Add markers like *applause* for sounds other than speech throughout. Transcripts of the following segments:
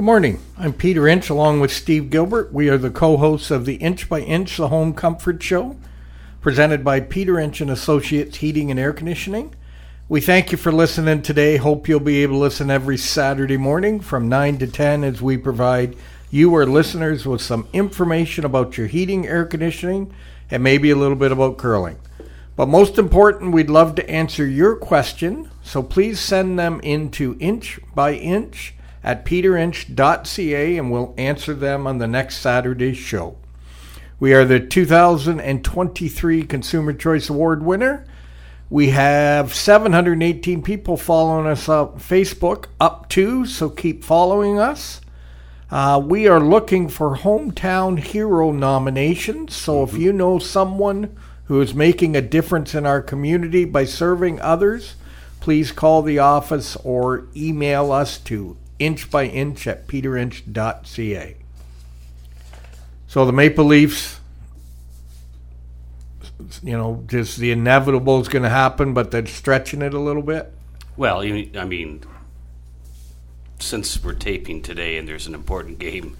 Good morning. I'm Peter Inch along with Steve Gilbert. We are the co hosts of the Inch by Inch The Home Comfort Show, presented by Peter Inch and Associates Heating and Air Conditioning. We thank you for listening today. Hope you'll be able to listen every Saturday morning from 9 to 10 as we provide you, our listeners, with some information about your heating, air conditioning, and maybe a little bit about curling. But most important, we'd love to answer your question, so please send them into inch by inch at peterinch.ca and we'll answer them on the next Saturday's show. We are the 2023 Consumer Choice Award winner. We have 718 people following us on Facebook, up to, so keep following us. Uh, we are looking for hometown hero nominations. So if you know someone who is making a difference in our community by serving others, please call the office or email us to inch by inch at peterinch.ca. So the Maple Leafs, you know, just the inevitable is going to happen, but they're stretching it a little bit. Well, I mean, since we're taping today and there's an important game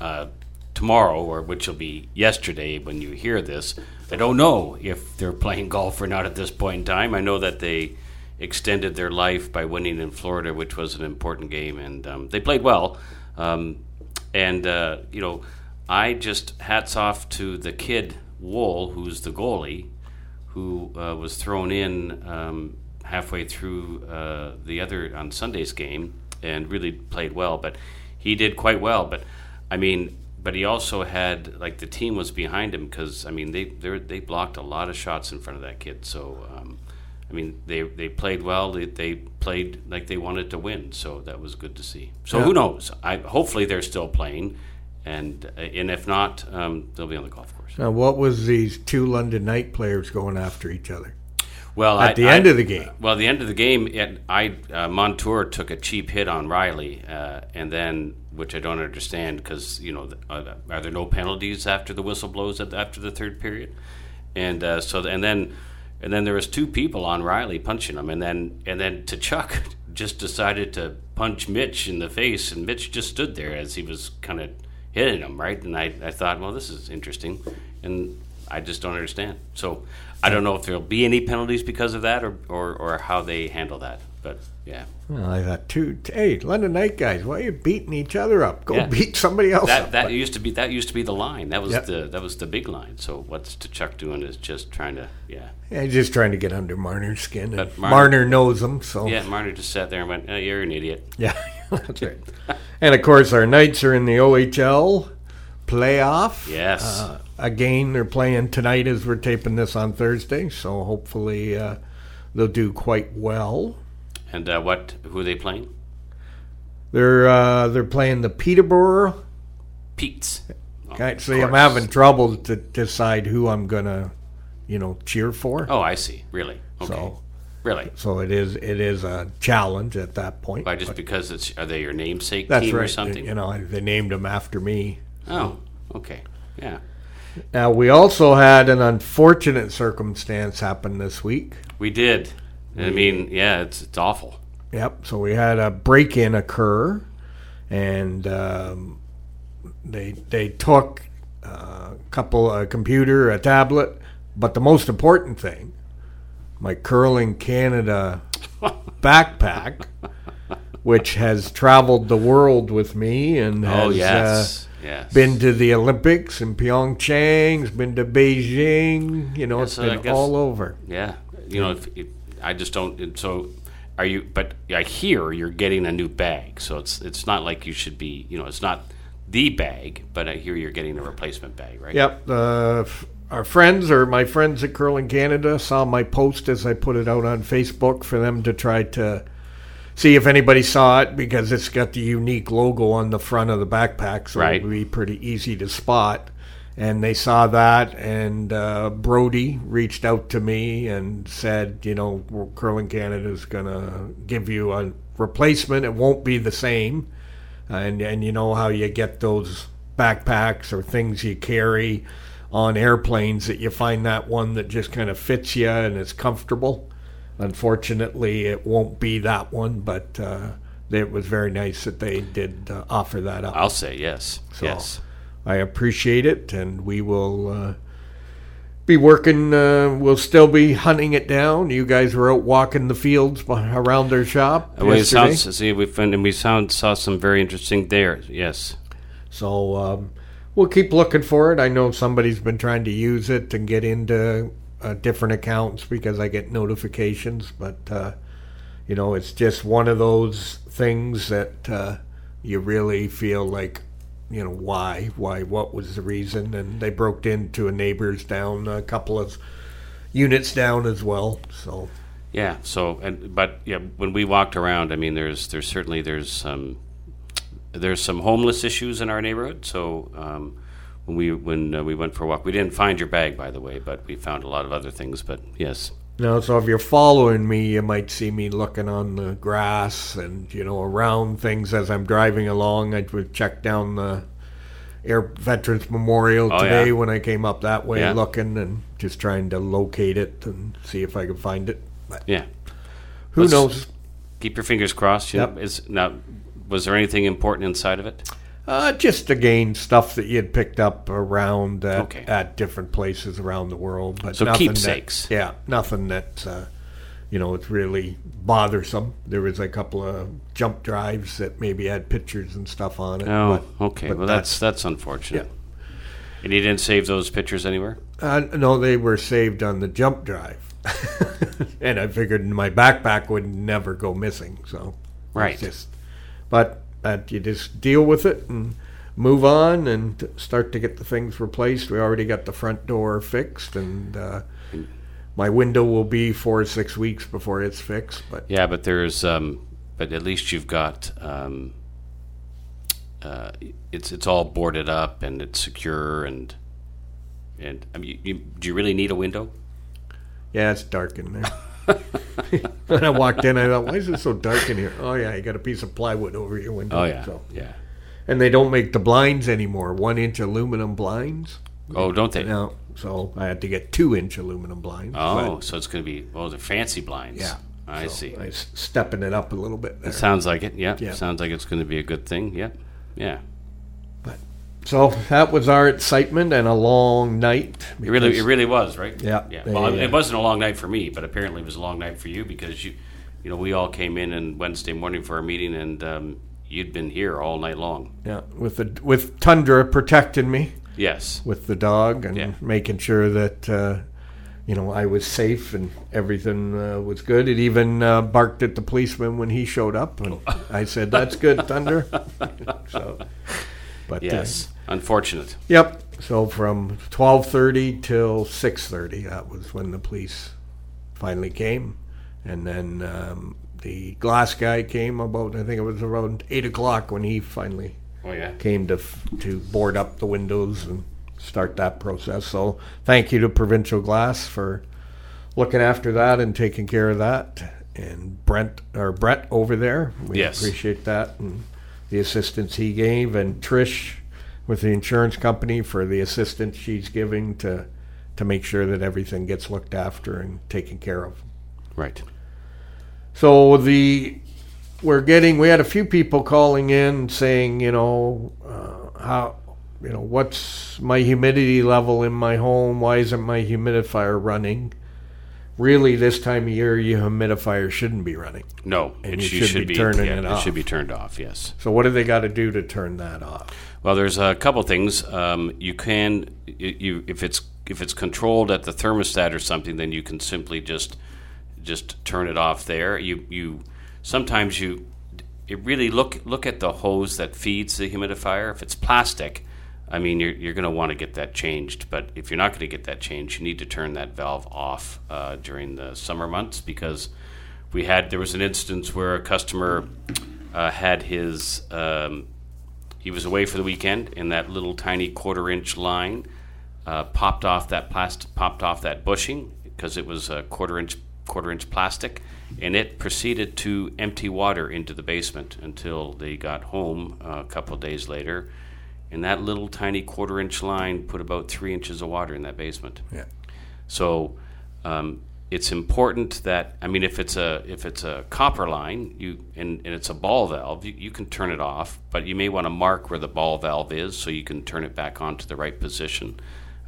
uh, tomorrow, or which will be yesterday when you hear this, I don't know if they're playing golf or not at this point in time. I know that they extended their life by winning in Florida, which was an important game, and um, they played well. Um, and uh, you know, I just hats off to the kid Woll, who's the goalie, who uh, was thrown in um, halfway through uh, the other on Sunday's game and really played well. But he did quite well. But I mean, but he also had like the team was behind him because I mean they they blocked a lot of shots in front of that kid. So um, I mean they they played well. They, they played like they wanted to win. So that was good to see. So Yeah. who knows? I hopefully they're still playing. And uh, and if not, um, they'll be on the golf course. Now, what was these two London Knight players going after each other? Well, At I- the I- end of the game. Well, at the end of the game, it, I uh, Montour took a cheap hit on Rielly, uh, and then which I don't understand because you know, uh, are there no penalties after the whistle blows at, after the third period? And uh, so, and then, and then there was two people on Rielly punching him, and then and then Chuck *laughs* just decided to punch Mitch in the face, and Mitch just stood there as he was kind of hitting him, right? And I, I thought, well, this is interesting, and I just don't understand. So I don't know if there'll be any penalties because of that, or or, or how they handle that. But yeah, Well, I thought, two, hey, London Knight guys, why are you beating each other up? Go Yeah. beat somebody else that up. that used to be that used to be the line. That was Yep. the that was the big line. So what's Chuck doing is just trying to yeah Yeah, just trying to get under Marner's skin. And But Marner, Marner- knows him, so yeah. Marner just sat there and went, oh, "You're an idiot." Yeah, *laughs* that's right. *laughs* and of course, our Knights are in the OHL playoff. Yes. Uh, again, they're playing tonight as we're taping this on Thursday, so hopefully uh, they'll do quite well. And uh, what? Who are they playing? They're uh, they're playing the Peterborough. Petes. Oh, Okay, see, I'm having trouble to decide who I'm gonna, you know, cheer for. Oh, I see. Really? Okay. So, really? so it is it is a challenge at that point. Why? Just but because it's are they your namesake that's team right. or something? You know, they named them after me. Oh, okay. Yeah. Now we also had an unfortunate circumstance happen this week. We did. I mean, yeah, it's it's awful. Yep. So we had a break-in occur, and um, they they took a couple a computer, a tablet, but the most important thing, my curling Canada *laughs* backpack, which has traveled the world with me and has Oh uh, yes, yes. been to the Olympics in Pyeongchang, has been to Beijing. You know, Yeah, it's so been guess- all over. Yeah, you know, if, if, I just don't. So, are you? But I hear you're getting a new bag, so it's it's not like you should be. You know, it's not the bag, but I hear you're getting a replacement bag, right? Yep. Uh, our friends or my friends at Curling Canada saw my post as I put it out on Facebook for them to try to see if anybody saw it because it's got the unique logo on the front of the backpack, so Right. it would be pretty easy to spot. And they saw that, and uh, Brody reached out to me and said, you know, Curling Canada is going to give you a replacement. It won't be the same and and you know how you get those backpacks or things you carry on airplanes that you find that one that just kind of fits you and is comfortable. Unfortunately, it won't be that one, but uh, it was very nice that they did uh, offer that up. I'll say yes. So yes. I appreciate it, and we will uh, be working. Uh, we'll still be hunting it down. You guys were out walking the fields around their shop Uh, we sound, see, we found, and we sound, saw some very interesting there. Yes. So um, we'll keep looking for it. I know somebody's been trying to use it and get into uh, different accounts because I get notifications, but uh, you know, it's just one of those things that uh, you really feel like, you know, why, why, what was the reason? And they broke into a neighbor's down, a couple of units down as well. So Yeah. So, and but yeah, when we walked around, I mean, there's there's certainly there's some there's some homeless issues in our neighborhood. So um, when we when uh, we went for a walk, we didn't find your bag, by the way, but we found a lot of other things. But yes, Now, so if you're following me, you might see me looking on the grass and you know around things as I'm driving along. I would check down the Air Veterans Memorial Oh, today yeah. when I came up that way, Yeah. looking and just trying to locate it and see if I could find it. But yeah. who Let's- knows? Keep your fingers crossed. You Yep. know, is now was there anything important inside of it? Uh, just again stuff that you had picked up around at, Okay. at different places around the world, but So nothing keepsakes. That, yeah, nothing that uh, you know it's really bothersome. There was a couple of jump drives that maybe had pictures and stuff on it. Oh, but- okay. but well, that's that's unfortunate. Yeah. And you didn't save those pictures anywhere. Uh, no, they were saved on the jump drive, *laughs* and I figured my backpack would never go missing. So Right. just, but that you just deal with it and move on and start to get the things replaced. We already got the front door fixed, and uh, my window will be four or six weeks before it's fixed. But Yeah, but there's, um, but at least you've got, um, uh, it's it's all boarded up and it's secure and and I mean, you, you, do you really need a window? yeah, it's dark in there. When I walked in, I thought, "Why is it so dark in here?" Oh yeah, you got a piece of plywood over your window. Oh yeah, So. yeah. And they don't make the blinds anymore. One inch aluminum blinds. Oh, don't they? No, so I had to get two inch aluminum blinds. Oh, but, so it's going to be well, they're fancy blinds. yeah. I So see. I stepping it up a little bit there. It sounds like it. Yeah, Yeah. sounds like it's going to be a good thing. Yeah, yeah. So that was our excitement and a long night. It really, it really was, right? Yeah. yeah. Well, uh, it wasn't a long night for me, but apparently it was a long night for you because you, you know, we all came in on Wednesday morning for our meeting, and um, you'd been here all night long. yeah, with the with Tundra protecting me Yes. with the dog and Yeah. making sure that uh, you know I was safe and everything uh, was good. It even uh, barked at the policeman when he showed up, and I said, "That's good, Thunder." *laughs* so, but uh, Yes. Unfortunate. Yep. So from twelve thirty till six thirty, that was when the police finally came, and then um, the glass guy came about. I think it was around eight o'clock when he finally Oh yeah. came to to board up the windows and start that process. So thank you to Provincial Glass for looking after that and taking care of that, and Brent or Brett over there. We Yes. appreciate that and the assistance he gave, and Trish with the insurance company for the assistance she's giving to to make sure that everything gets looked after and taken care of. Right. So the we're getting we had a few people calling in saying you know uh, how you know what's my humidity level in my home why isn't my humidifier running really this time of year your humidifier shouldn't be running No, And it you should, should be be turning yeah, it It off. should be turned off. Yes. so what do they got to do to turn that off Well, there's a couple things. Um, you can, you, if it's if it's controlled at the thermostat or something, then you can simply just just turn it off there. You you sometimes you it really look look at the hose that feeds the humidifier. If it's plastic, I mean you're you're going to want to get that changed. But if you're not going to get that changed, you need to turn that valve off uh, during the summer months because we had there was an instance where a customer uh, had his um, he was away for the weekend, and that little tiny quarter inch line uh, popped off that plastic, popped off that bushing because it was a quarter inch quarter inch plastic, and it proceeded to empty water into the basement until they got home uh, a couple of days later, and that little tiny quarter inch line put about three inches of water in that basement. yeah So um, it's important that I mean, if it's a if it's a copper line, you and, and it's a ball valve, you, you can turn it off, but you may want to mark where the ball valve is so you can turn it back on to the right position.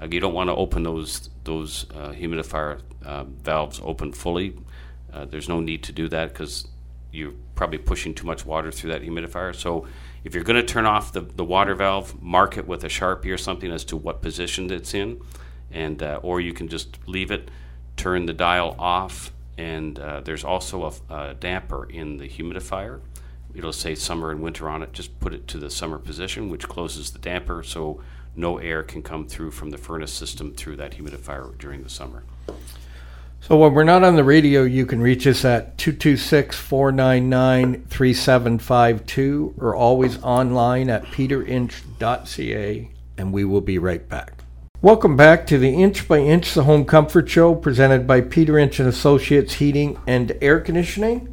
Uh, you don't want to open those those uh, humidifier uh, valves open fully. Uh, there's no need to do that because you're probably pushing too much water through that humidifier. So if you're going to turn off the, the water valve, mark it with a sharpie or something as to what position it's in, and uh, or you can just leave it, turn the dial off, and uh, there's also a, a damper in the humidifier. It'll say summer and winter on it. Just put it to the summer position, which closes the damper, so no air can come through from the furnace system through that humidifier during the summer. So when we're not on the radio, you can reach us at 226-499-3752 or always online at peterinch.ca and we will be right back. Welcome back to the Inch by Inch the Home Comfort Show presented by Peter Inch and Associates Heating and Air Conditioning.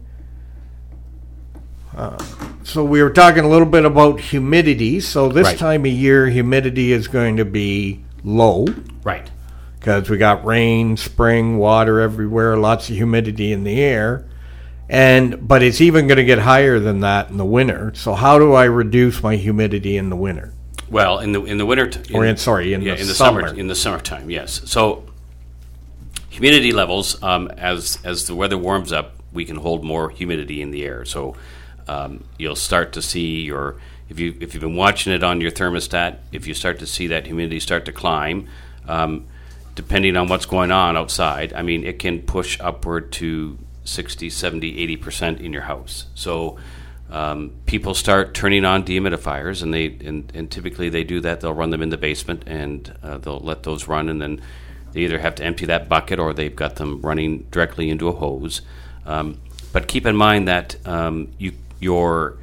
Uh, so we were talking a little bit about humidity. So this Right. time of year, humidity is going to be low Right. because we got rain, spring, water everywhere, lots of humidity in the air. And but it's even going to get higher than that in the winter. So how do I reduce my humidity in the winter? Well, in the in the winter, t- Or in- sorry, in yeah, the in the summer. summer, in the summertime, yes. So humidity levels, um, as as the weather warms up, we can hold more humidity in the air. So um, you'll start to see your if you if you've been watching it on your thermostat, if you start to see that humidity start to climb, um, depending on what's going on outside, I mean, it can push upward to 60, 70, 80 percent in your house. So um, people start turning on dehumidifiers, and they and, and typically they do that. They'll run them in the basement, and uh, they'll let those run, and then they either have to empty that bucket or they've got them running directly into a hose. Um, but keep in mind that um, you your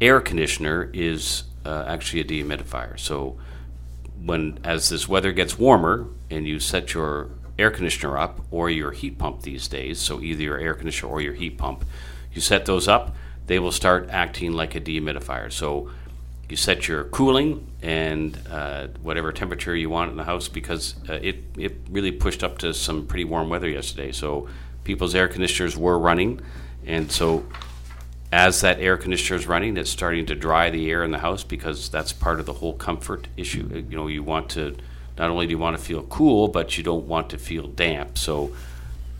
air conditioner is uh, actually a dehumidifier. So when as this weather gets warmer and you set your air conditioner up or your heat pump these days, so either your air conditioner or your heat pump, you set those up, they will start acting like a dehumidifier. So you set your cooling and uh, whatever temperature you want in the house because uh, it it really pushed up to some pretty warm weather yesterday. So people's air conditioners were running, and so as that air conditioner is running, it's starting to dry the air in the house because that's part of the whole comfort issue. Uh, You know, you want to not only do you want to feel cool, but you don't want to feel damp. So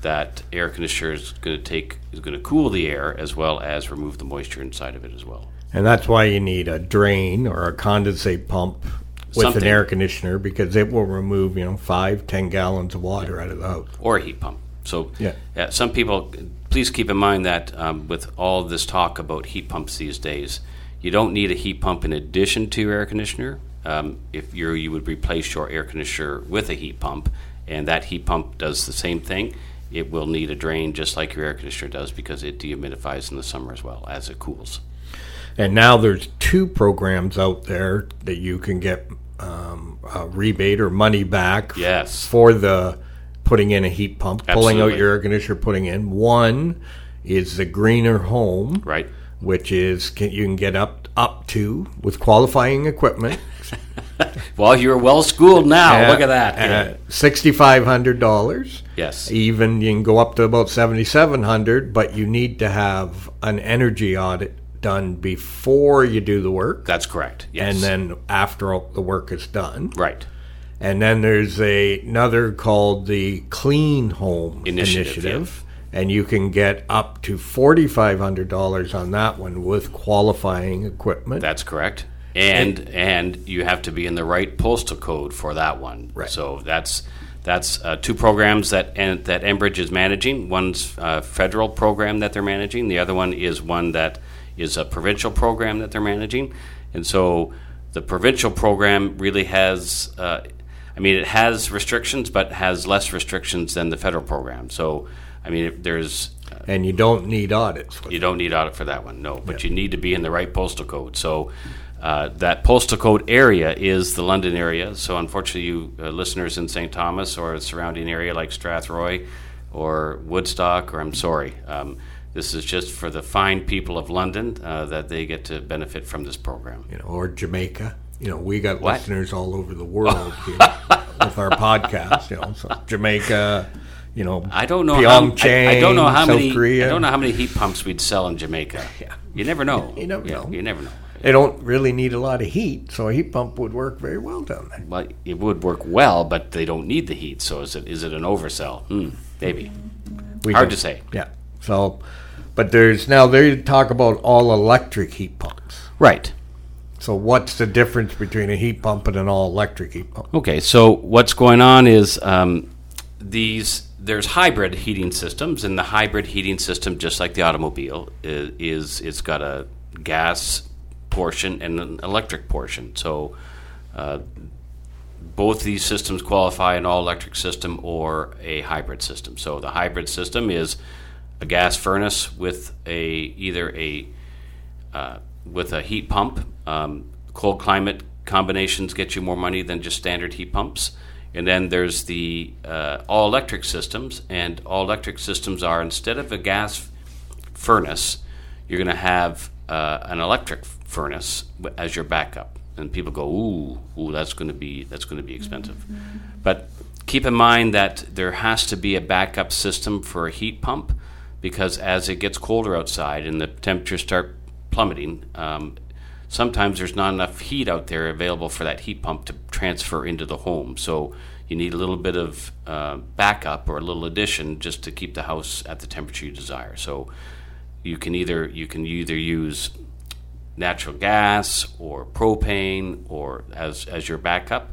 that air conditioner is going to take is going to cool the air as well as remove the moisture inside of it as well. And that's why you need a drain or a condensate pump with Something. an air conditioner because it will remove, you know, five, ten gallons of water out of the house. or a heat pump. So, Yeah. uh, some people, please keep in mind that um, with all this talk about heat pumps these days, you don't need a heat pump in addition to your air conditioner. Um, if you you would replace your air conditioner with a heat pump, and that heat pump does the same thing. It will need a drain just like your air conditioner does because it dehumidifies in the summer as well as it cools. And now there's two programs out there that you can get um, a rebate or money back Yes. for the putting in a heat pump, pulling out your air conditioner, putting in. One is the Greener Home, Right. which is can, you can get up up to with qualifying equipment. *laughs* *laughs* Well, you're well schooled now. Look at that. Sixty five hundred dollars. yes. Even you can go up to about seventy seven hundred, but you need to have an energy audit done before you do the work, That's correct. Yes. and then after all the work is done. right. And then there's a, another called the Clean Home Initiative, Initiative. And you can get up to $4,500 on that one with qualifying equipment. That's correct. And and you have to be in the right postal code for that one. Right. So that's that's uh, two programs that and, that Enbridge is managing. One's a federal program that they're managing. The other one is one that is a provincial program that they're managing. And so the provincial program really has. Uh, I mean, it has restrictions, but has less restrictions than the federal program. So, I mean, there's and you don't need audits. you don't need audit for that one, no. But you need to be in the right postal code. So uh, that postal code area is the London area. So unfortunately, you uh, listeners in St. Thomas or surrounding area like Strathroy or Woodstock, or I'm sorry, um, this is just for the fine people of London uh, that they get to benefit from this program. you know, or Jamaica. You know, we got What? listeners all over the world here *laughs* with our podcast. You know, so Jamaica, you know, I don't know. How, I, I don't know how South many. Korea. I don't know how many heat pumps we'd sell in Jamaica. *laughs* Yeah. You never know. You never Yeah, know. You never know. They don't really need a lot of heat, so a heat pump would work very well down there. Well, it would work well, but they don't need the heat. So is it is it an oversell? Hmm, maybe. We Hard don't- to say. Yeah. So, but there's now they talk about all electric heat pumps. Right. So what's the difference between a heat pump and an all electric heat pump? Okay, so what's going on is um, these there's hybrid heating systems, and the hybrid heating system, just like the automobile, is, is it's got a gas portion and an electric portion. So uh, both these systems qualify an all electric system or a hybrid system. So the hybrid system is a gas furnace with a either a uh, with a heat pump. Um, cold climate combinations get you more money than just standard heat pumps. And then there's the uh, all electric systems, and all electric systems are instead of a gas furnace, you're going to have uh, an electric furnace as your backup. And people go, ooh, ooh, that's going to be that's going to be expensive. But keep in mind that there has to be a backup system for a heat pump because as it gets colder outside and the temperatures start plummeting, um, sometimes there's not enough heat out there available for that heat pump to transfer into the home. So you need a little bit of uh, backup or a little addition just to keep the house at the temperature you desire. So you can either you can either use natural gas or propane or as as your backup,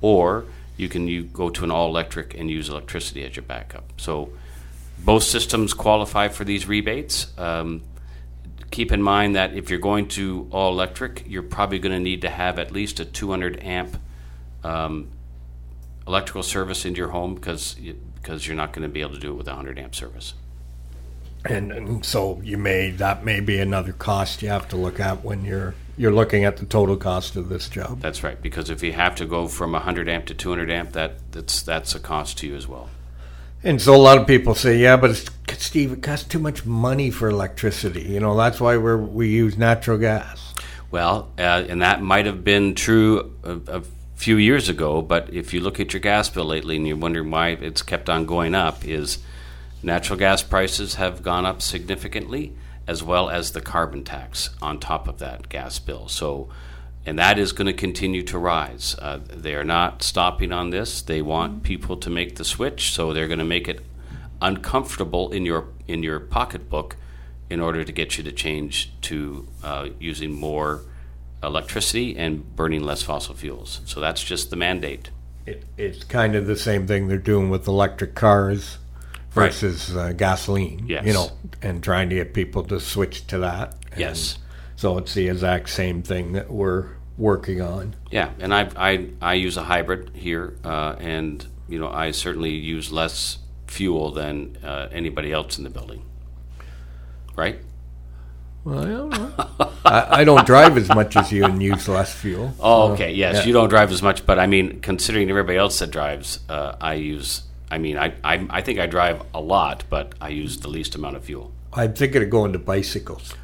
or you can you go to an all electric and use electricity as your backup. So both systems qualify for these rebates. Um, keep in mind that if you're going to all electric, you're probably going to need to have at least a 200 amp um, electrical service into your home because because you're not going to be able to do it with a 100 amp service. And, and so you may that may be another cost you have to look at when you're you're looking at the total cost of this job. That's right, because if you have to go from 100 amp to 200 amp, that that's that's a cost to you as well. And so a lot of people say, yeah, but it's, Steve, it costs too much money for electricity. You know, that's why we're, we use natural gas. Well, uh, and that might have been true a, a few years ago, but if you look at your gas bill lately and you're wondering why it's kept on going up, is natural gas prices have gone up significantly, as well as the carbon tax on top of that gas bill. So, and that is going to continue to rise. Uh, they are not stopping on this. They want people to make the switch, so they're going to make it uncomfortable in your in your pocketbook in order to get you to change to uh, using more electricity and burning less fossil fuels. So that's just the mandate. It, it's kind of the same thing they're doing with electric cars Right. versus uh, gasoline. Yes. You know, and trying to get people to switch to that. And Yes. So it's the exact same thing that we're working on. Yeah, and I I, I use a hybrid here, uh, and you know I certainly use less fuel than uh, anybody else in the building. Right? Well, I don't know. I, I don't drive as much as you and use less fuel. Oh, So, okay. Yes, yeah. you don't drive as much, but I mean, considering everybody else that drives, uh, I use. I mean, I, I I think I drive a lot, but I use the least amount of fuel. I'm thinking of going to bicycles.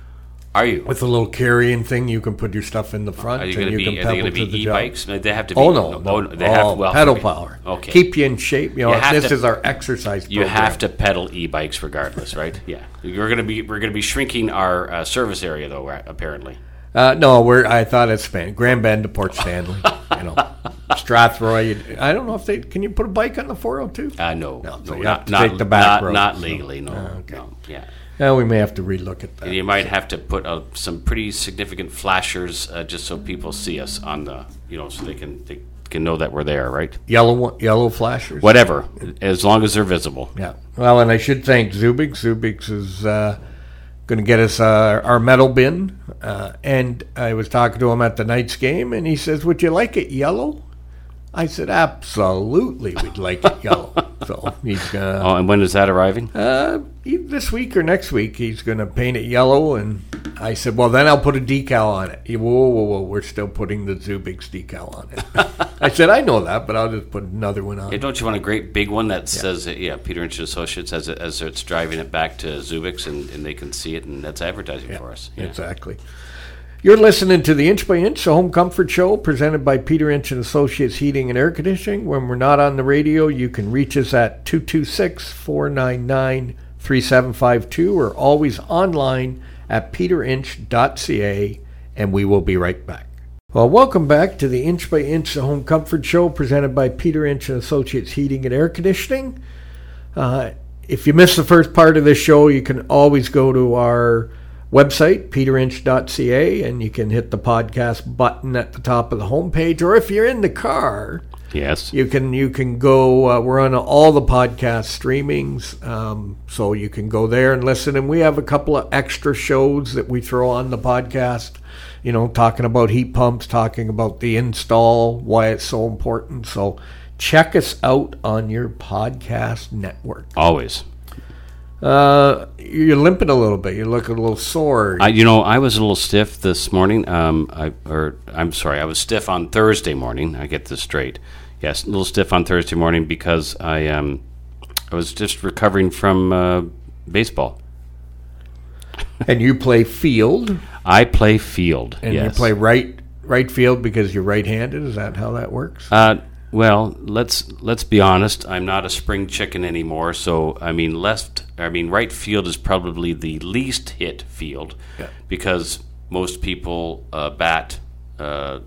Are you? With a little carrying thing, you can put your stuff in the front. Are you and going to you be? can Are they pedal going to be the e-bikes? They have to be. Oh no, Oh, no. they have. Oh, Well, pedal power. Okay. keep you in shape. You know, You this to- is our exercise. You program. have to pedal e-bikes regardless, right? Yeah. We're going to be we're going to be shrinking our uh, service area though, apparently. Uh, no, we're. I thought it's Span Grand Bend to Port Stanley. you know, *laughs* Strathroy. I don't know if they can. You put a bike on the 402? Uh, no, No, no, so not, not, take the back not, road, not so- legally. No, Ah, okay. no, yeah. Yeah, we may have to relook at that. And you might have to put uh, some pretty significant flashers uh, just so people see us on the, you know, so they can they can know that we're there, right? Yellow yellow flashers. Whatever, as long as they're visible. Yeah. Well, and I should thank Zubik. Zubik is uh, going to get us uh, our metal bin. Uh, and I was talking to him at the Knights game, and he says, "Would you like it yellow?" I said, "Absolutely, we'd like it yellow." *laughs* So he's gonna Oh, and when is that arriving? uh, this week or next week he's gonna paint it yellow. And I said, "Well, then I'll put a decal on it." He, whoa, whoa, whoa! We're still putting the Zubik's decal on it. *laughs* I said, "I know that, but I'll just put another one on." Hey, don't you want a great big one that says, uh, yeah, Peter Inch Associates as, it, as it's driving it back to Zubix and, and they can see it and that's advertising for us. Yeah. Exactly. You're listening to the Inch by Inch, the Home Comfort Show, presented by Peter Inch and Associates Heating and Air Conditioning. When we're not on the radio, you can reach us at 226 499 3752 or always online at peterinch.ca, and we will be right back. Well, welcome back to the Inch by Inch, the Home Comfort Show, presented by Peter Inch and Associates Heating and Air Conditioning. Uh, if you missed the first part of this show, you can always go to our website, peterinch.ca, and you can hit the podcast button at the top of the homepage. Or if you're in the car, Yes. you can you can go. Uh, we're on all the podcast streamings, um, so you can go there and listen. And we have a couple of extra shows that we throw on the podcast. You know, talking about heat pumps, talking about the install, why it's so important. So check us out on your podcast network. Always. Uh, you're limping a little bit. You look a little sore. I, you know, I was a little stiff this morning. Um, I, or I'm sorry, I was stiff on Thursday morning. I get this straight. Yes, a little stiff on Thursday morning because I um, I was just recovering from uh, baseball. and you play field, I play field. and yes. you play right right field because you're right-handed. Is that how that works? Uh, well, let's let's be honest. I'm not a spring chicken anymore. So I mean, left. I mean, right field is probably the least hit field Yeah. because most people uh, bat uh,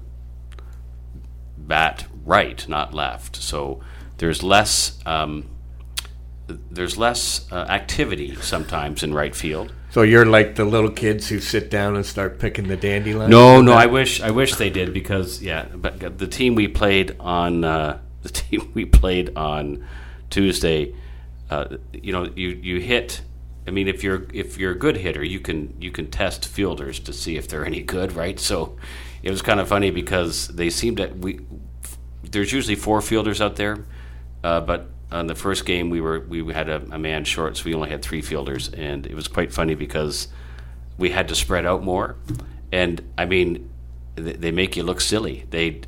bat right, not left. So there's less um, there's less uh, activity sometimes in right field. So you're like the little kids who sit down and start picking the dandelions. No, no, I wish I wish they did because yeah, but the team we played on uh, *laughs* the team we played on Tuesday, uh, you know, you you hit. I mean, if you're if you're a good hitter, you can you can test fielders to see if they're any good, right? So it was kind of funny because they seemed that we there's usually four fielders out there, uh, but on the first game we were we had a, a man short, so we only had three fielders, and it was quite funny because we had to spread out more. And I mean, th- they make you look silly. They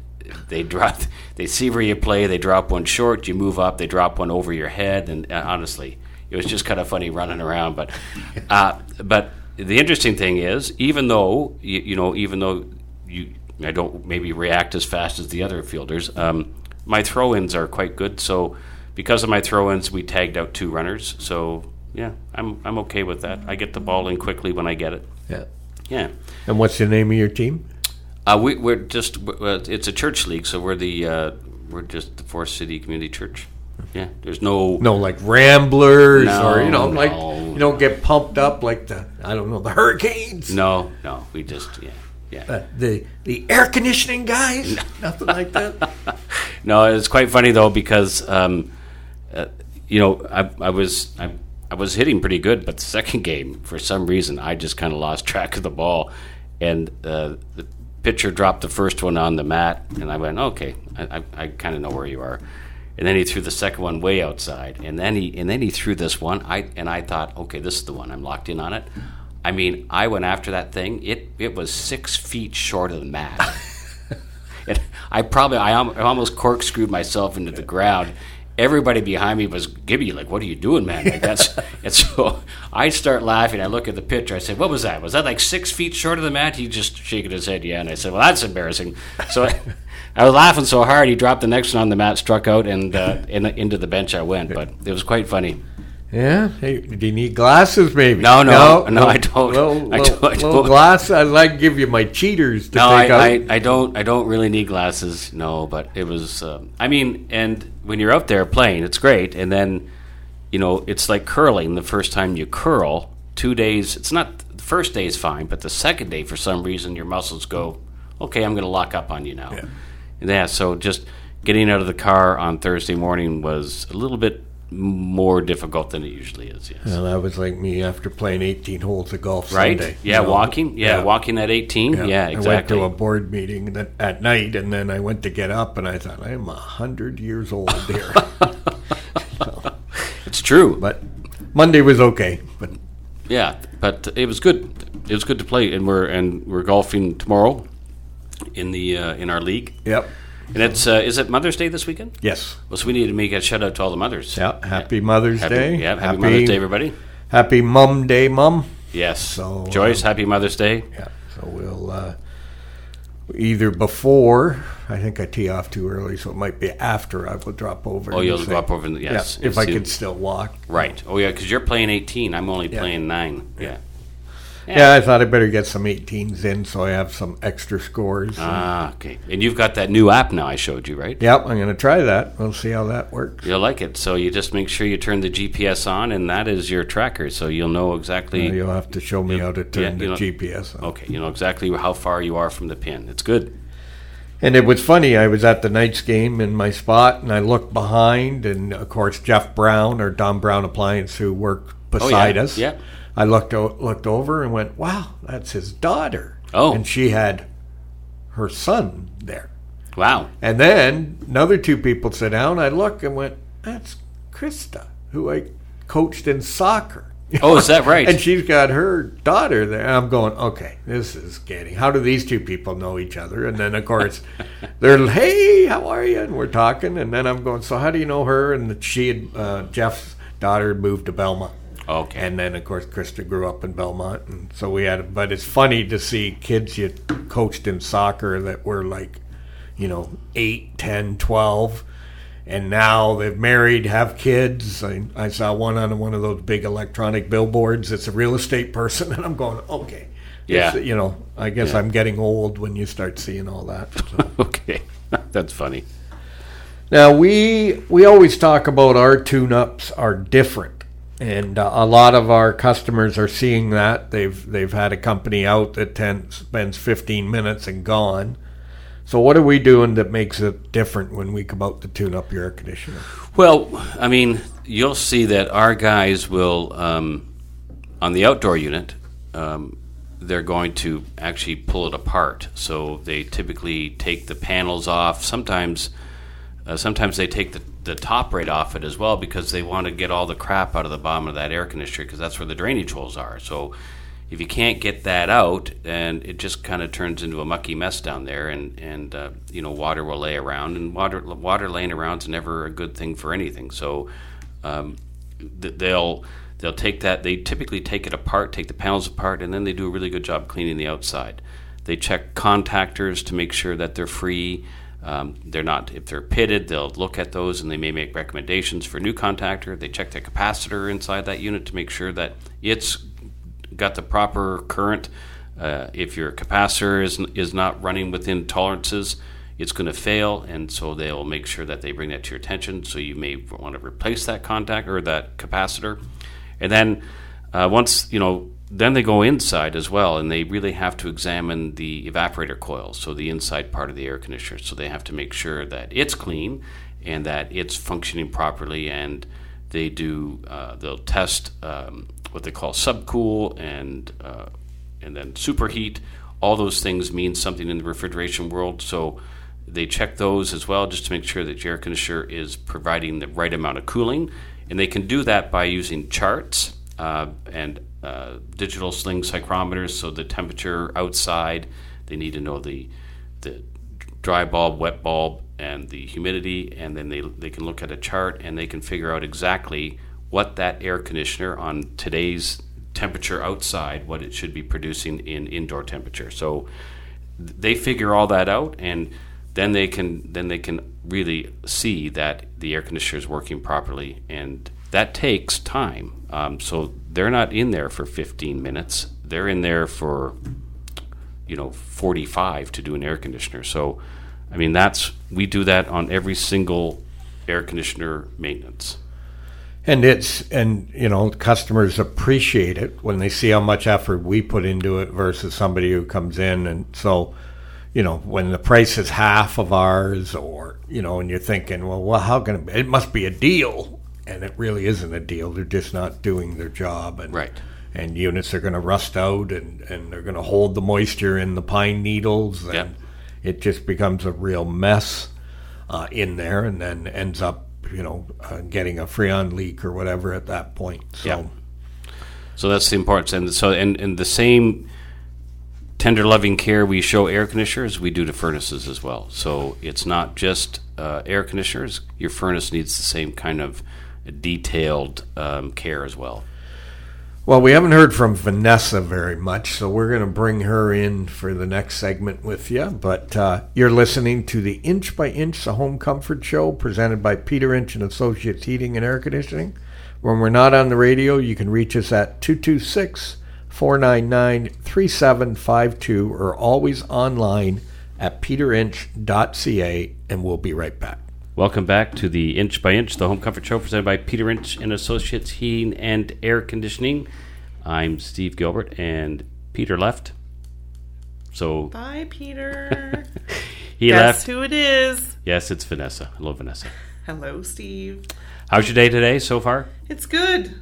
they drop *laughs* they see where you play. They drop one short. You move up. They drop one over your head. And uh, honestly, it was just kind of funny running around. But *laughs* uh, but the interesting thing is, even though you, you know, even though you I don't maybe react as fast as the other fielders, um, my throw-ins are quite good. So because of my throw-ins, we tagged out two runners. So yeah, I'm I'm okay with that. I get the ball in quickly when I get it. Yeah. Yeah. And what's the name of your team? Uh, we, we're just uh, it's a church league, so we're the uh, we're just the Forest City Community Church. Yeah, there's no No, like Ramblers, No, or you know, like no. you don't get pumped up like the I don't know the Hurricanes, no no. We just yeah yeah. uh, the the air conditioning guys, *laughs* nothing like that. *laughs* No, it's quite funny though because um, uh, you know I, I was I, I was hitting pretty good, but the second game for some reason I just kind of lost *laughs* track of the ball, and uh, the pitcher dropped the first one on the mat, and I went okay, I, I, I kind of know where you are. And then he threw the second one way outside, and then he and then he threw this one. I and I thought, okay, this is the one. I'm locked in on it. I mean, I went after that thing. It it was six feet short of the mat. *laughs* And I probably I, I almost corkscrewed myself into the ground. Everybody behind me was Gibby, like, "What are you doing, man?" Like that's *laughs* *laughs* and so I start laughing. I look at the picture. I said, "What was that? Was that like six feet short of the mat?" He just shaking his head, "Yeah." And I said, "Well, that's embarrassing." So I, I was laughing so hard, he dropped the next one on the mat, struck out, and uh, *laughs* in, into the bench I went. But it was quite funny. Yeah. Hey, do you need glasses? Maybe. No, no, no, I don't. Little, *laughs* I don't- I little don't. glass. I'd like to give you my cheaters to No. I, I, I don't. I don't really need glasses. No, but it was. Um, I mean, and when you're out there playing, it's great. And then, you know, it's like curling. The first time you curl, two days. It's not the first day is fine, but the second day, for some reason, your muscles go, okay, I'm going to lock up on you now. Yeah. And yeah. So just getting out of the car on Thursday morning was a little bit more difficult than it usually is. Yes. Well, that was like me after playing 18 holes of golf Right? Sunday. yeah, you know. walking. Yeah, walking at 18. Yeah, exactly. I went to a board meeting that, at night, and then I went to get up, and I thought, I am a hundred years old here. *laughs* it's true. but Monday was okay. But Yeah, but it was good. It was good to play, and we're and we're golfing tomorrow in the uh, in our league. yep, And it's uh, is it Mother's Day this weekend? yes, Well, so we need to make a shout out to all the mothers. yeah. Happy Mother's Happy, Day. Yeah, happy, Mother's Day, everybody. Happy Mum Day, Mum. Yes. So, Joyce, happy Mother's Day. Yeah. So we'll uh, either before. I think I tee off too early, so it might be after I will drop over. Oh, you'll say- up over the yes. Yeah, if I could still walk. Right. Oh yeah, because you're playing 18. I'm only Yeah. playing nine. Yeah. Yeah, I thought I better get some 18s in so I have some extra scores. Ah, okay. And you've got that new app now. I showed you, right? Yep, I'm going to try that. We'll see how that works. You'll like it. So you just make sure you turn the GPS on, and that is your tracker. So you'll know exactly. Uh, You'll have to show me how to turn yeah, the GPS on. Okay, you know exactly how far you are from the pin. It's good. And it was funny. I was at the Knights game in my spot, and I looked behind, and of course Jeff Brown or Don Brown Appliance, who worked beside Oh, yeah, us. yeah. I looked o- looked over and went, "Wow, that's his daughter." Oh. and she had her son there. Wow. And then another two people sit down. I look and went, "That's Krista, who I coached in soccer." Oh, is that right? *laughs* and she's got her daughter there. And I'm going, okay, this is getting. How do these two people know each other? And then of course, *laughs* they're, hey, how are you? And we're talking. And then I'm going, so how do you know her? And she had uh, Jeff's daughter moved to Belmont. Okay. And then, of course, Krista grew up in Belmont. And so we had, but it's funny to see kids you coached in soccer that were like, you know, eight, ten, twelve, And now they've married, have kids. I, I saw one on one of those big electronic billboards. It's a real estate person. *laughs* And I'm going, okay. Yeah. It's, you know, I guess Yeah. I'm getting old when you start seeing all that. So. *laughs* okay. *laughs* That's funny. Now we we always talk about our tune-ups are different, and uh, a lot of our customers are seeing that they've they've had a company out that ten, spends 15 minutes and gone. So what are we doing that makes it different when we come out to tune up your air conditioner? Well, I mean, you'll see that our guys will, um, on the outdoor unit, um, they're going to actually pull it apart. So they typically take the panels off. Sometimes, uh, sometimes they take the, the top right off it as well because they want to get all the crap out of the bottom of that air conditioner because that's where the drainage holes are. So if you can't get that out, and it just kind of turns into a mucky mess down there, and and uh, you know water will lay around, and water water laying around is never a good thing for anything. So um, th- they'll they'll take that. They typically take it apart, take the panels apart, and then they do a really good job cleaning the outside. They check contactors to make sure that they're free. Um, they're not if they're pitted. They'll look at those and they may make recommendations for new contactor. They check the capacitor inside that unit to make sure that it's got the proper current. Uh, if your capacitor is is not running within tolerances, it's going to fail, and so they'll make sure that they bring that to your attention. So you may want to replace that contact or that capacitor, and then uh, once you know, then they go inside as well, and they really have to examine the evaporator coil, so the inside part of the air conditioner. So they have to make sure that it's clean and that it's functioning properly, and they do uh, they'll test um, what they call subcool and uh, and then superheat. All those things mean something in the refrigeration world, so they check those as well just to make sure that your air conditioner is providing the right amount of cooling. And they can do that by using charts uh, and uh, digital sling psychrometers. So the temperature outside, they need to know the the dry bulb, wet bulb, and the humidity, and then they they can look at a chart and they can figure out exactly what that air conditioner on today's temperature outside, what it should be producing in indoor temperature. So they figure all that out, and then they can then they can really see that the air conditioner is working properly, and that takes time. Um, so they're not in there for 15 minutes; they're in there for you know 45 to do an air conditioner. So, I mean that's we do that on every single air conditioner maintenance. And it's and you know customers appreciate it when they see how much effort we put into it versus somebody who comes in and so you know when the price is half of ours or you know and you're thinking well well how can it, it must be a deal and it really isn't a deal they're just not doing their job and Right. and units are going to rust out and and they're going to hold the moisture in the pine needles and Yep. it just becomes a real mess uh, in there and then ends up you know uh, getting a freon leak or whatever at that point so Yeah. So that's the importance, and so and, and the same tender loving care we show air conditioners, we do to furnaces as well. So it's not just uh, air conditioners; your furnace needs the same kind of detailed um, care as well. Well, we haven't heard from Vanessa very much, so we're going to bring her in for the next segment with you. But uh, you're listening to the Inch by Inch, the Home Comfort Show, presented by Peter Inch and Associates Heating and Air Conditioning. When we're not on the radio, you can reach us at 226 499 3752 or always online at peterinch.ca, and we'll be right back. Welcome back to the Inch by Inch, the home comfort show presented by Peter Inch and Associates Heating and Air Conditioning. I'm Steve Gilbert, and Peter left. So Bye, Peter. *laughs* he Guess left. who it is? Yes, it's Vanessa. Hello, Vanessa. Hello, Steve. How's your day today so far? It's good.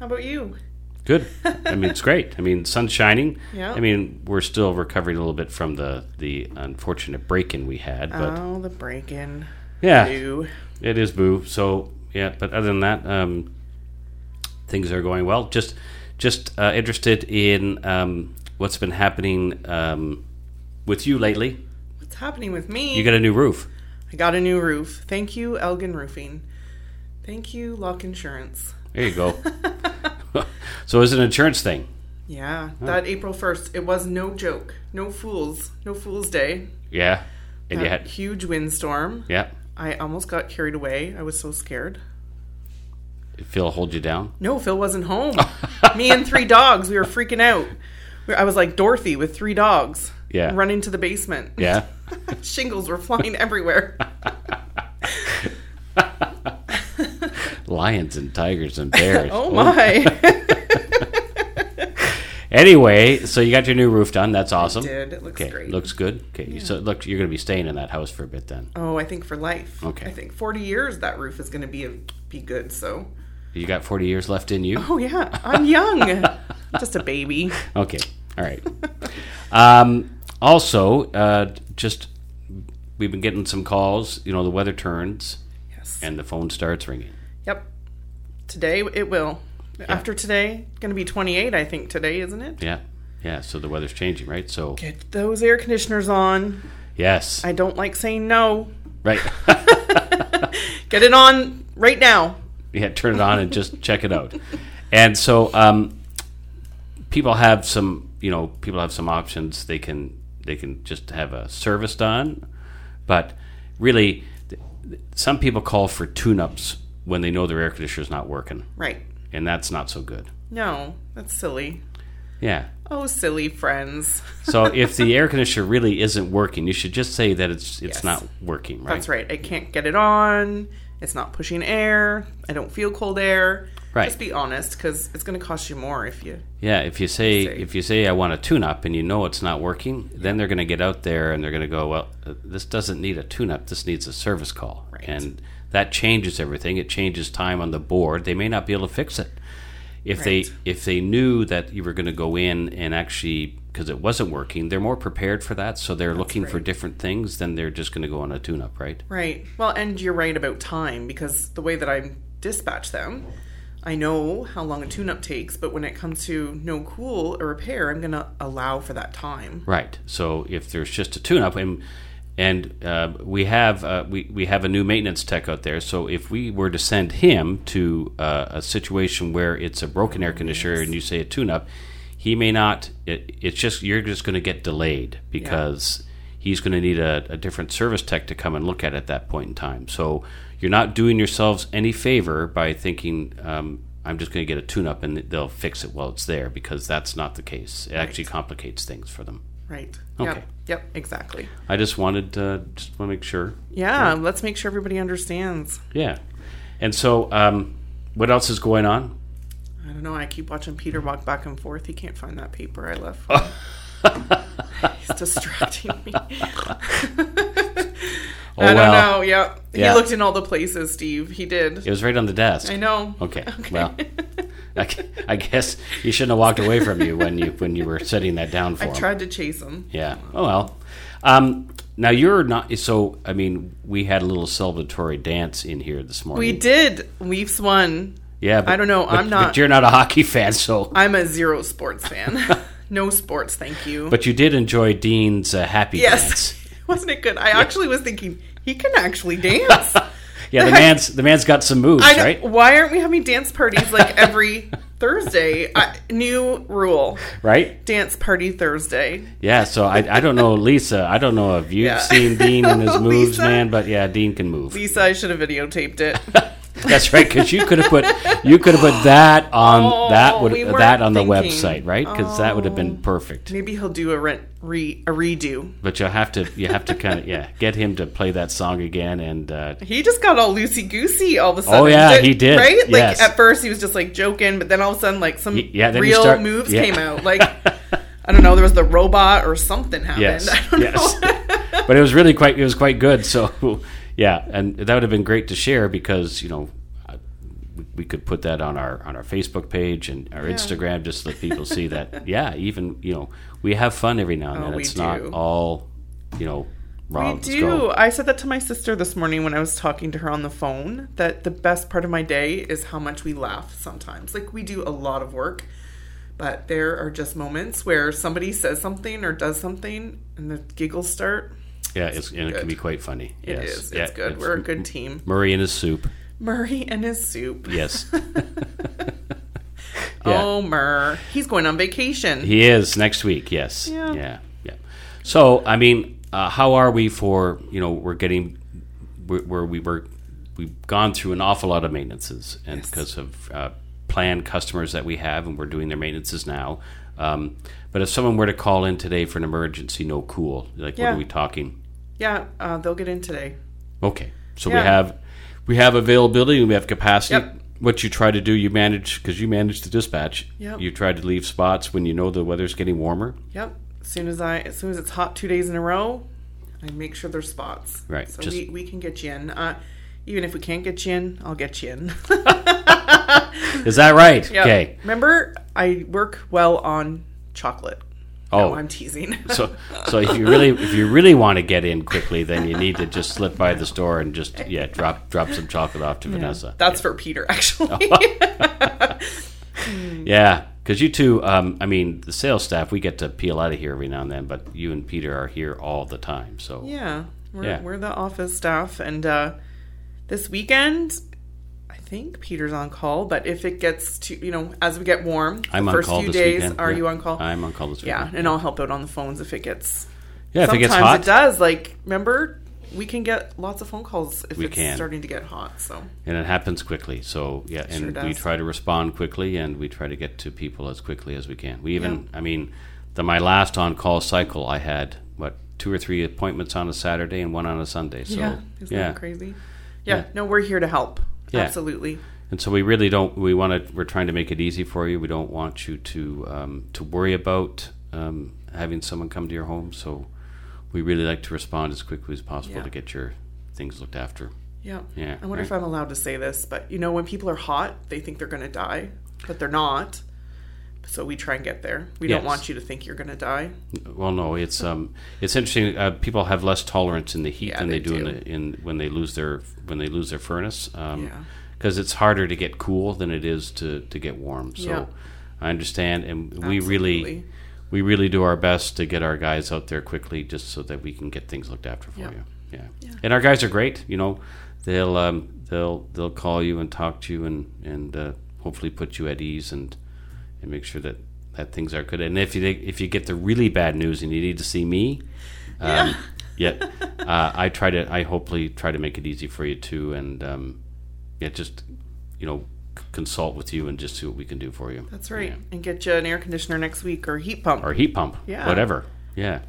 How about you? Good. I mean, it's *laughs* great. I mean, sun's shining. Yeah. I mean, we're still recovering a little bit from the the unfortunate break-in we had, but oh, the break-in. Yeah, Boo. it is boo. So yeah, but other than that, um, things are going well. Just just uh, interested in um, what's been happening um, with you lately. What's happening with me? You got a new roof. I got a new roof. Thank you, Elgin Roofing. Thank you, Lock Insurance. There you go. *laughs* *laughs* so it's an insurance thing. Yeah, that April 1st, it was no joke. No fools. No fool's day. Yeah, and you had huge windstorm. yeah. I almost got carried away. I was so scared. Did Phil hold you down. No, Phil wasn't home. *laughs* Me and three dogs. We were freaking out. I was like Dorothy with three dogs. Yeah. Running to the basement. Yeah. *laughs* Shingles were flying everywhere. *laughs* Lions and tigers and bears. Oh my. Oh. Anyway, so you got your new roof done. That's awesome. did. It looks okay, great. looks good. Okay, so look, you're going to be staying in that house for a bit then. oh, I think for life. Okay. I think 40 years that roof is going to be a, be good. So. You got 40 years left in you. Oh yeah, I'm young. *laughs* Just a baby. Okay, all right. um, also, uh, just we've been getting some calls. You know, the weather turns Yes. and the phone starts ringing. Yep. Today it will. After today, going to be 28. I think today, isn't it? Yeah, yeah. So the weather's changing, right? So Get those air conditioners on. yes, I don't like saying no. right. *laughs* Get it on right now. yeah, turn it on and just check it out. And so, um, people have some, you know, people have some options. They can they can just have a service done, but really, some people call for tune-ups when they know their air conditioner is not working, Right. And that's not so good. No, that's silly. Yeah. Oh, silly friends. So if the air conditioner really isn't working, you should just say that it's it's Yes. not working, right? That's right. I can't get it on. It's not pushing air. I don't feel cold air. Right. Just be honest, because it's going to cost you more if you. Yeah, if you say Say. if you say I want a tune-up and you know it's not working, then they're going to get out there and they're going to go, well, uh, this doesn't need a tune-up. This needs a service call, Right. and that changes everything. It changes time on the board. They may not be able to fix it. If they if they knew that you were going to go in and actually because it wasn't working, they're more prepared for that. So they're looking for different things than they're just going to go on a tune-up, right? Right. Well, and you're right about time because the way that I dispatch them, I know how long a tune up takes, but when it comes to no cool or repair, I'm going to allow for that time. Right. So if there's just a tune-up, and and uh, we have uh, we we have a new maintenance tech out there. So if we were to send him to uh, a situation where it's a broken air conditioner and you say a tune-up, he may not. It, it's just you're just going to get delayed because he's going to need a, a different service tech to come and look at it at that point in time. So you're not doing yourselves any favor by thinking. Um, I'm just going to get a tune-up and they'll fix it while it's there because that's not the case. It actually complicates things for them. Right. Okay. Yep. Yep. Exactly. I just wanted to just want to make sure. Yeah. Let's make sure everybody understands. Yeah. And so, um, what else is going on? I don't know. I keep watching Peter walk back and forth. He can't find that paper I left. *laughs* He's distracting me. *laughs* *laughs* Oh, I don't well. know. Yep. Yeah. He looked in all the places, Steve. He did. It was right on the desk. I know. Okay. Well, I, I guess you shouldn't have walked away from you when you when you were setting that down for I him. tried to chase him. Yeah. Oh well. Um, now you're not. So I mean, we had a little celebratory dance in here this morning. We did. Leafs won. Yeah. But, I don't know, But, I'm not- But you're not a hockey fan, so. I'm a zero sports fan. *laughs* no sports, thank you. But you did enjoy Dean's uh, happy yes, dance. *laughs* wasn't it good? I actually was thinking he can actually dance. *laughs* Yeah, the man's the man's got some moves, I right? Why aren't we having dance parties like every *laughs* Thursday, I, new rule: right? dance party Thursday. Yeah. So I, I don't know, Lisa. I don't know if you've Yeah. seen Dean and his *laughs* moves, Lisa? man, but yeah, Dean can move. Lisa, I should have videotaped it. *laughs* That's right, because you could have put you could have put that on Oh, that would we that on the website, right? Because that would have been Oh. perfect. Maybe he'll do a re, re a redo. But you have to you have to kind of yeah get him to play that song again and uh, He just got all loosey goosey all of a sudden. Oh, yeah, he did. Right? Like Yes. at first he was just like joking, but then all of a sudden like some yeah, real start- moves yeah. came out. *laughs* Like I don't know, there was the robot or something happened. yes *laughs* I don't yes, know. but it was really quite it was quite good. So yeah, and that would have been great to share because you know. we- We could put that on our on our Facebook page and our Yeah. Instagram just to let people see that *laughs* yeah even you know we have fun every now and Oh, then we it's not all you know raw I do. I said that to my sister this morning when I was talking to her on the phone that the best part of my day is how much we laugh sometimes. Like we do a lot of work, but there are just moments where somebody says something or does something and the giggles start. Yeah it's, and it can be quite funny It yes is. Yeah, It's good. We're a good team. Murray and his soup Murray and his soup. yes *laughs* Yeah. Oh, Murr. He's going on vacation. He is next week. Yes. Yeah. Yeah. Yeah. So I mean, uh, how are we for you know we're getting where, we were we've gone through an awful lot of maintenances and Yes. because of uh, planned customers that we have and we're doing their maintenances now. Um, but if someone were to call in today for an emergency, no cool. Like what are we talking? Yeah, uh, they'll get in today. Okay. So we have we have availability and we have capacity. Yep. What you try to do, you manage because you manage the dispatch. Yep. You try to leave spots when you know the weather's getting warmer. Yep. As soon as I, as soon as it's hot two days in a row, I make sure there's spots. Right, So just- we, we can get you in. Uh, even if we can't get you in, I'll get you in. *laughs* Is that right? *laughs* Yep. Okay. Remember, I work well on chocolate. *laughs* Oh. No, I'm teasing. *laughs* So, so if you really, if you really want to get in quickly, then you need to just slip by the store and just yeah, drop drop some chocolate off to Vanessa. That's for Peter, actually. *laughs* Yeah, because you two, um, I mean, the sales staff, we get to peel out of here every now and then, but you and Peter are here all the time. So yeah, we're, Yeah. we're the office staff, and uh, this weekend. I think Peter's on call, but if it gets to you know as we get warm, I'm on first call few this days, weekend. are Yeah. you on call? I'm on call this weekend. Yeah, and I'll help out on the phones if it gets. yeah, if it sometimes gets hot, it does. Like, remember, we can get lots of phone calls if We it's can. starting to get hot. So and it happens quickly. So yeah, and Sure we try to respond quickly, and we try to get to people as quickly as we can. We even, Yeah. I mean, the my last on call cycle, I had what two or three appointments on a Saturday and one on a Sunday. So yeah, isn't yeah. that crazy? Yeah, Yeah. no, we're here to help. Yeah. Absolutely. And so we really don't. We want to. We're trying to make it easy for you. We don't want you to um, to worry about um, having someone come to your home. So we really like to respond as quickly as possible Yeah. to get your things looked after. Yeah. Yeah, I wonder if. I'm allowed to say this, but you know, when people are hot, they think they're going to die, but they're not. So we try and get there. We don't want you to think you're going to die. Well, no, it's um, it's interesting. Uh, people have less tolerance in the heat Yeah, than they, they do, in, the, in when they lose their when they lose their furnace. Um, Yeah. Because it's harder to get cool than it is to, to get warm. So Yeah. I understand, and we really we really do our best to get our guys out there quickly, just so that we can get things looked after for Yeah. you. Yeah. Yeah. and our guys are great. You know, they'll um, they'll they'll call you and talk to you and and uh, hopefully put you at ease and and make sure that that things are good. And if you if you get the really bad news and you need to see me, um, *laughs* yeah, uh, I try to I hopefully try to make it easy for you too, and um, yeah, just you know consult with you and just see what we can do for you. That's right. Yeah. And get you an air conditioner next week or heat pump. Or heat pump, Yeah. whatever. Yeah.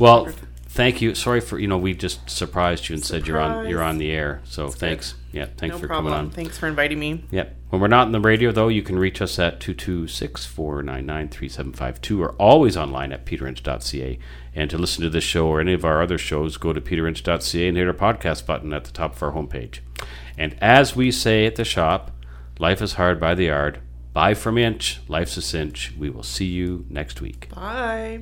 Well, covered. Thank you. Sorry for you know we just surprised you and said you're on you're on the air. So thanks. Yeah, thanks no for problem. coming on. Thanks for inviting me. Yep. When we're not in the radio, though, you can reach us at 226 499 3752 or always online at peterinch.ca. And to listen to this show or any of our other shows, go to peterinch.ca and hit our podcast button at the top of our homepage. And as we say at the shop, life is hard by the yard. Buy from Inch, life's a cinch. We will see you next week. Bye.